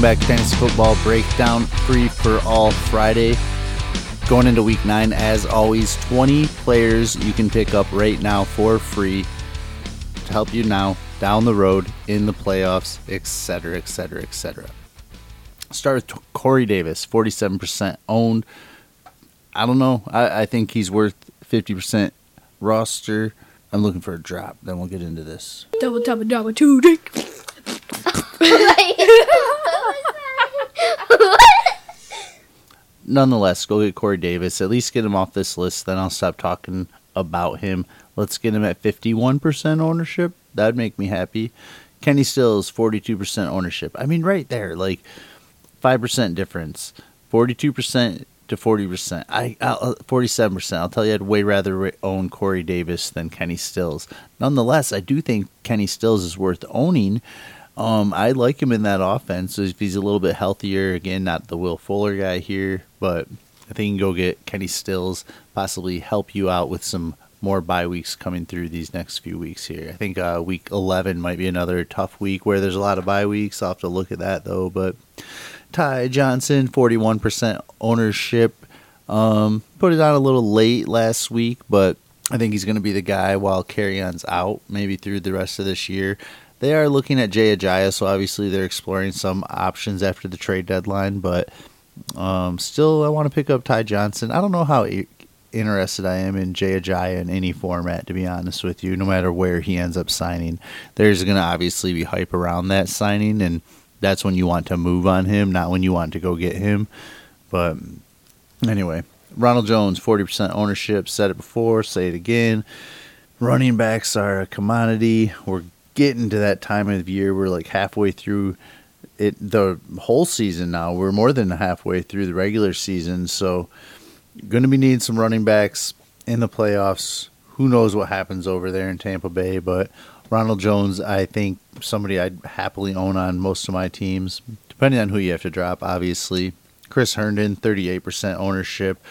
Welcome back to Fantasy Football Breakdown, free for all Friday. Going into week nine, as always, 20 players you can pick up right now for free to help you now down the road in the playoffs, etc., etc., etc. Start with Corey Davis, 47% owned. I don't know. I, I think he's worth 50% roster. I'm looking for a drop. Then we'll get into this. Double double double two dick. Nonetheless, go get Corey Davis. At least get him off this list. Then I'll stop talking about him. Let's get him at 51% ownership. That'd make me happy. Kenny Stills, 42% ownership. I mean, right there, like 5% difference. 42% to 40%. I I'll, uh, 47%. I'll tell you I'd way rather own Corey Davis than Kenny Stills. Nonetheless, I do think Kenny Stills is worth owning. Um, I like him in that offense. If he's a little bit healthier, again, not the Will Fuller guy here, but I think you can go get Kenny Stills, possibly help you out with some more bye weeks coming through these next few weeks here. I think uh, week 11 might be another tough week where there's a lot of bye weeks. I'll have to look at that though. But Ty Johnson, 41% ownership. Um, put it on a little late last week, but I think he's going to be the guy while Kerryon's out, maybe through the rest of this year. They are looking at Jay Ajayi, so obviously they're exploring some options after the trade deadline, but um, still, I want to pick up Ty Johnson. I don't know how interested I am in Jay Ajayi in any format, to be honest with you, no matter where he ends up signing. There's going to obviously be hype around that signing, and that's when you want to move on him, not when you want to go get him. But anyway, Ronald Jones, 40% ownership. Said it before, say it again. Running backs are a commodity. We're getting to that time of year. We're like halfway through it, the whole season now. We're more than halfway through the regular season. So, going to be needing some running backs in the playoffs. Who knows what happens over there in Tampa Bay, but Ronald Jones, I think somebody I'd happily own on most of my teams, depending on who you have to drop, obviously. Chris Herndon, 38% ownership.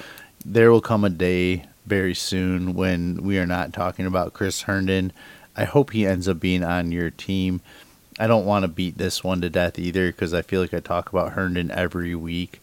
There will come a day very soon when we are not talking about Chris Herndon. I hope he ends up being on your team. I don't want to beat this one to death either because I feel like I talk about Herndon every week.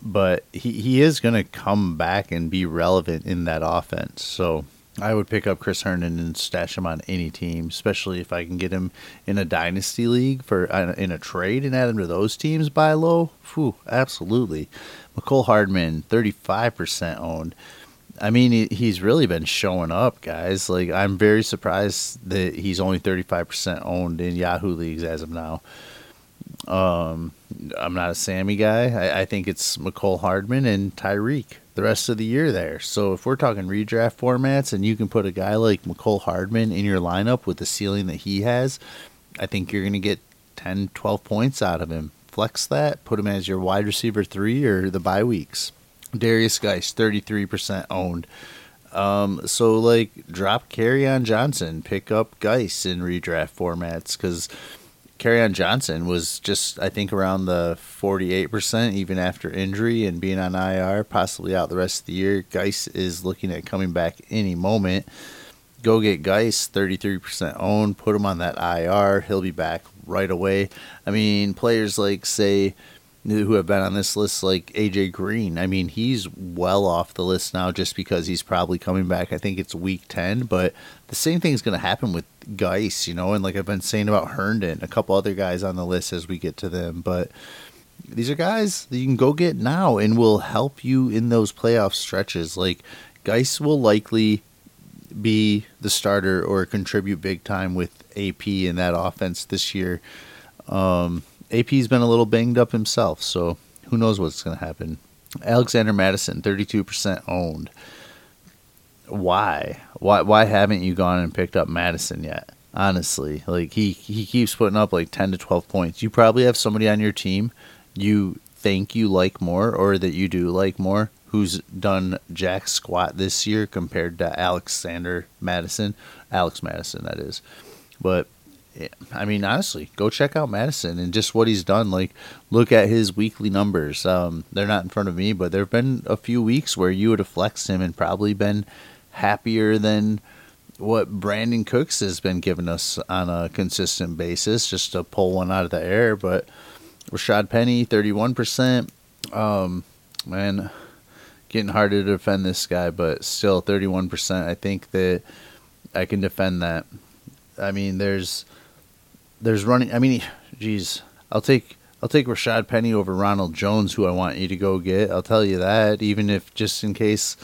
But he, he is going to come back and be relevant in that offense. So I would pick up Chris Herndon and stash him on any team, especially if I can get him in a dynasty league for uh, in a trade and add him to those teams by low. Whew, absolutely. Mecole Hardman, thirty five percent owned. I mean, he's really been showing up, guys. Like I'm very surprised that he's only thirty five percent owned in Yahoo leagues as of now. Um, I'm not a Sammy guy. I, I think it's Mecole Hardman and Tyreek the rest of the year there. So if we're talking redraft formats and you can put a guy like Mecole Hardman in your lineup with the ceiling that he has, I think you're going to get 10, 12 points out of him. Flex that, put him as your wide receiver three or the bye weeks. Derrius Guice, 33% owned. Um, so like drop Kerryon Johnson, pick up Guice in redraft formats because Kerryon Johnson was just, I think, around the 48%, even after injury and being on IR, possibly out the rest of the year. Guice is looking at coming back any moment. Go get Guice, 33% owned, put him on that IR. He'll be back right away. I mean, players like, say, who have been on this list, like AJ Green. I mean, he's well off the list now just because he's probably coming back. I think it's week 10, but the same thing is going to happen with Guice, you know, and like I've been saying about Herndon, a couple other guys on the list as we get to them. But these are guys that you can go get now and will help you in those playoff stretches. Like, Guice will likely be the starter or contribute big time with AP in that offense this year. Um, AP's been a little banged up himself, so who knows what's going to happen. Alexander Mattison, 32% owned. Why? Why why haven't you gone and picked up Mattison yet? Honestly, like he he keeps putting up like 10 to 12 points. You probably have somebody on your team you think you like more or that you do like more who's done jack squat this year compared to Alexander Mattison, Alex Mattison that is. But I mean, honestly, go check out Mattison and just what he's done. Like, look at his weekly numbers. Um, they're not in front of me, but there have been a few weeks where you would have flexed him and probably been happier than what Brandin Cooks has been giving us on a consistent basis, just to pull one out of the air. But Rashad Penny, 31%. Um, man, getting harder to defend this guy, but still 31%. I think that I can defend that. I mean, there's there's running. I mean, geez, I'll take I'll take Rashad Penny over Ronald Jones, who I want you to go get. I'll tell you that, even if just in case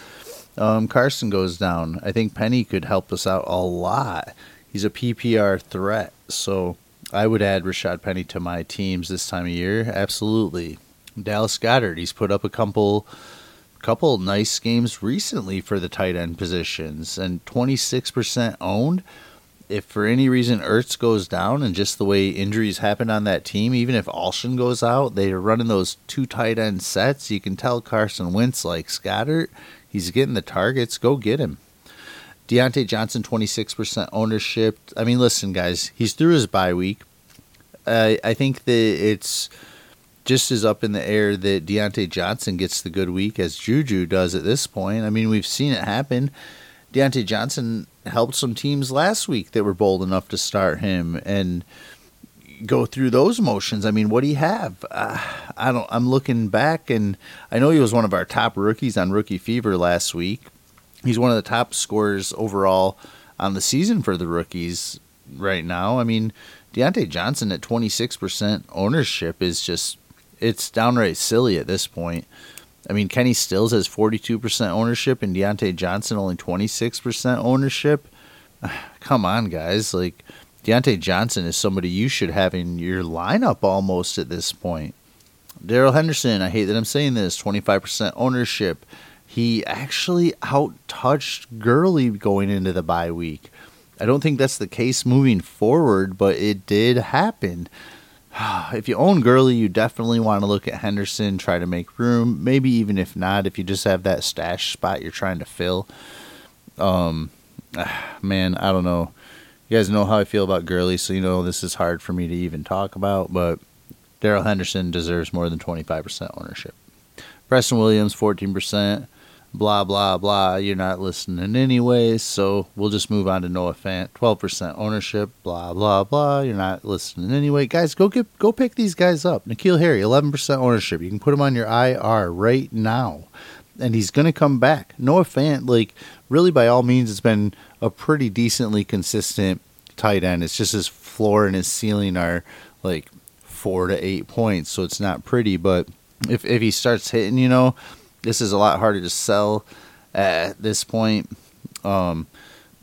um, Carson goes down, I think Penny could help us out a lot. He's a PPR threat, so I would add Rashad Penny to my teams this time of year. Absolutely. Dallas Goedert, he's put up a couple couple nice games recently for the tight end positions and 26% owned. If for any reason Ertz goes down and just the way injuries happen on that team, even if Alshon goes out, they're running those two tight end sets. You can tell Carson Wentz like Goedert, he's getting the targets. Go get him. Diontae Johnson, 26% ownership. I mean, listen, guys, he's through his bye week. Uh, I think that it's just as up in the air that Diontae Johnson gets the good week as Juju does at this point. I mean, we've seen it happen. Diontae Johnson helped some teams last week that were bold enough to start him and go through those motions. I mean, what do you have? Uh, I don't. I'm looking back, and I know he was one of our top rookies on Rookie Fever last week. He's one of the top scorers overall on the season for the rookies right now. I mean, Diontae Johnson at 26% ownership is just it's downright silly at this point. I mean, Kenny Stills has 42% ownership and Diontae Johnson only 26% ownership. Come on, guys. Like, Diontae Johnson is somebody you should have in your lineup almost at this point. Darrell Henderson, I hate that I'm saying this, 25% ownership. He actually out touched Gurley going into the bye week. I don't think that's the case moving forward, but it did happen. if you own Gurley, you definitely want to look at Henderson, try to make room. Maybe even if not, if you just have that stash spot you're trying to fill. Um, man, I don't know. You guys know how I feel about Gurley, so you know this is hard for me to even talk about. But Darrell Henderson deserves more than 25% ownership. Preston Williams, 14% blah blah blah you're not listening anyway so we'll just move on to noah fant 12% ownership blah blah blah you're not listening anyway. Guys go get go pick these guys up. N'Keal Harry 11% ownership. You can put him on your ir right now. And he's going to come back. Noah fant like really by all means it's been a pretty decently consistent tight end. It's just his floor and his ceiling are like four to eight points so it's not pretty. But if, if he starts hitting you know this is a lot harder to sell at this point. Um,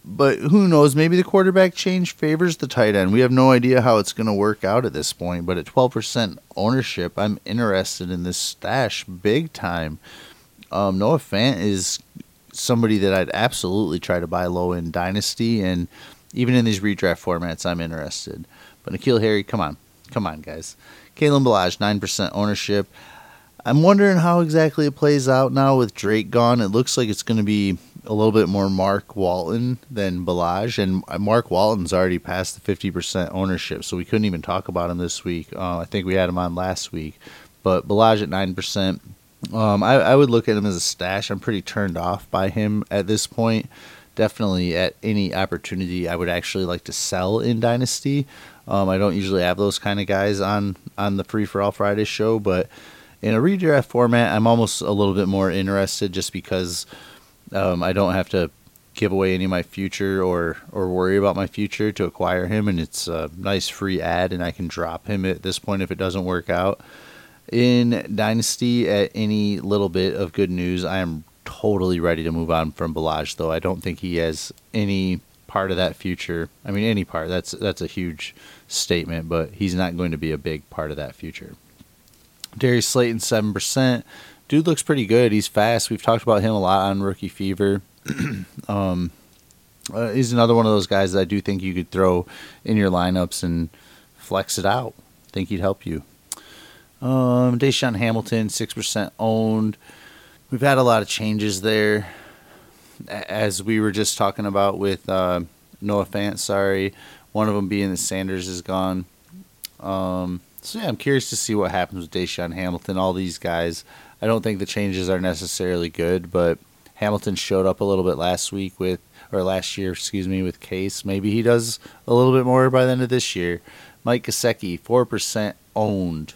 but who knows? Maybe the quarterback change favors the tight end. We have no idea how it's going to work out at this point. But at 12% ownership, I'm interested in this stash big time. Um, Noah Fant is somebody that I'd absolutely try to buy low in Dynasty. And even in these redraft formats, I'm interested. But N'Keal Harry, come on. Come on, guys. Kalen Ballage, 9% ownership. I'm wondering how exactly it plays out now with Drake gone. It looks like it's going to be a little bit more Mark Walton than Ballage, and Mark Walton's already passed the 50% ownership, so we couldn't even talk about him this week. Uh, I think we had him on last week, but Ballage at 9%. Um, I, I would look at him as a stash. I'm pretty turned off by him at this point. Definitely at any opportunity, I would actually like to sell in Dynasty. Um, I don't usually have those kind of guys on on the Free for All Friday show, but in a redraft format, I'm almost a little bit more interested just because um, I don't have to give away any of my future or or worry about my future to acquire him, and it's a nice free ad, and I can drop him at this point if it doesn't work out. In Dynasty, at any little bit of good news, I am totally ready to move on from Ballage, though I don't think he has any part of that future. I mean, any part. That's that's a huge statement, but he's not going to be a big part of that future. Darius Slayton, 7%. Dude looks pretty good. He's fast. We've talked about him a lot on Rookie Fever. um, uh, he's another one of those guys that I do think you could throw in your lineups and flex it out. think he'd help you. Um, DaeSean Hamilton, 6% owned. We've had a lot of changes there. As we were just talking about with uh, Noah Fant, sorry. One of them being that Sanders is gone. Um, so yeah, I'm curious to see what happens with DaeSean Hamilton. All these guys, I don't think the changes are necessarily good, but Hamilton showed up a little bit last week with, or last year, excuse me, with Case. Maybe he does a little bit more by the end of this year. Mike Gesicki, 4% owned.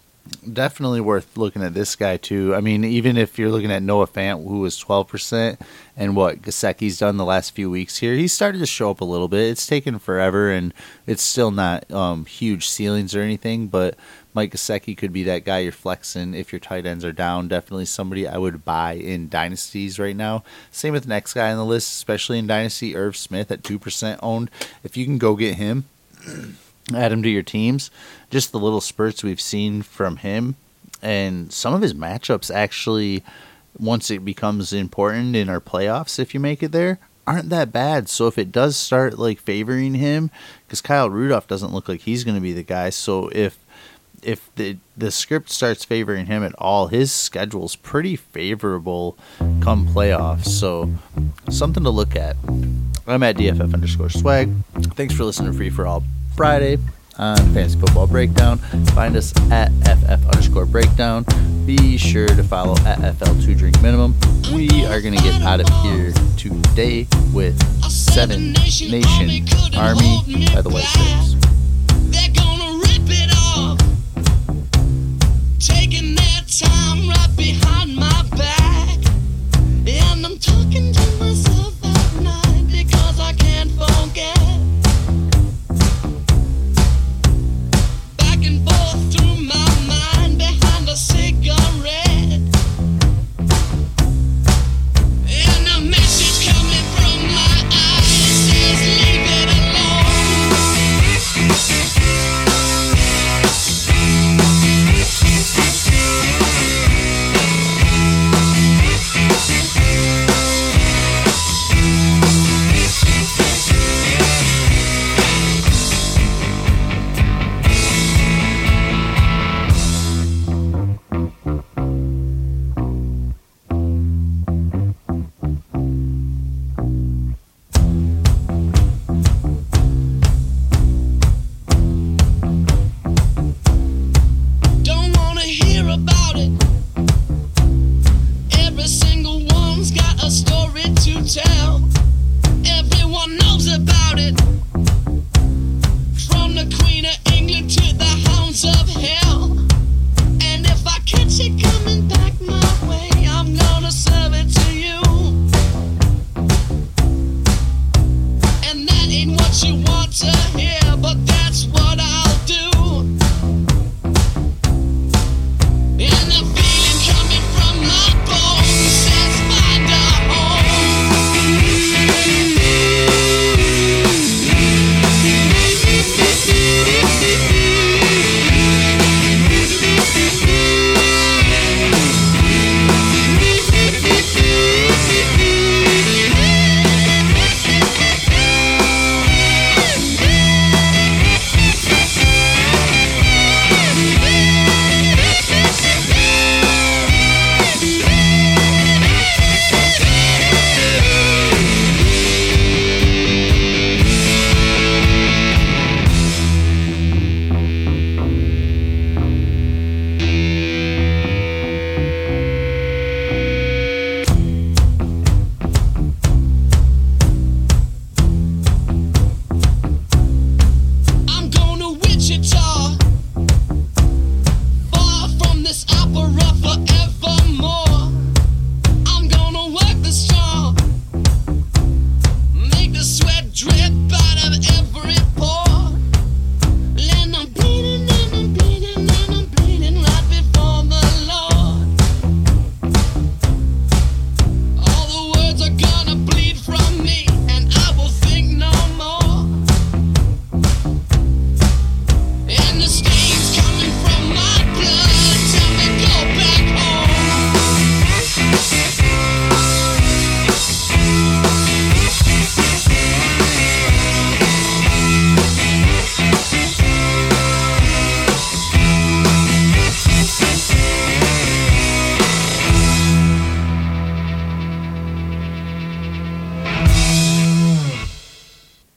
Definitely worth looking at this guy too. I mean, even if you're looking at Noah Fant, who was 12%, and what Gesicki's done the last few weeks here, he's started to show up a little bit. It's taken forever, and it's still not um, huge ceilings or anything, but Mike Gesicki could be that guy you're flexing if your tight ends are down. Definitely somebody I would buy in dynasties right now. Same with the next guy on the list, especially in dynasty, Irv Smith at two percent owned. If you can go get him, add him to your teams. Just the little spurts we've seen from him, and some of his matchups actually. Once it becomes important in our playoffs, if you make it there, aren't that bad. So if it does start like favoring him, because Kyle Rudolph doesn't look like he's going to be the guy. So if if the the script starts favoring him at all, his schedule's pretty favorable come playoffs. So something to look at. I'm at DFF underscore swag. Thanks for listening to Free for All Friday on Fantasy Football Breakdown. Find us at FF underscore breakdown. Be sure to follow at FL2 Drink Minimum. We are going to get out of here today with Seven Nation Army by the White Stripes.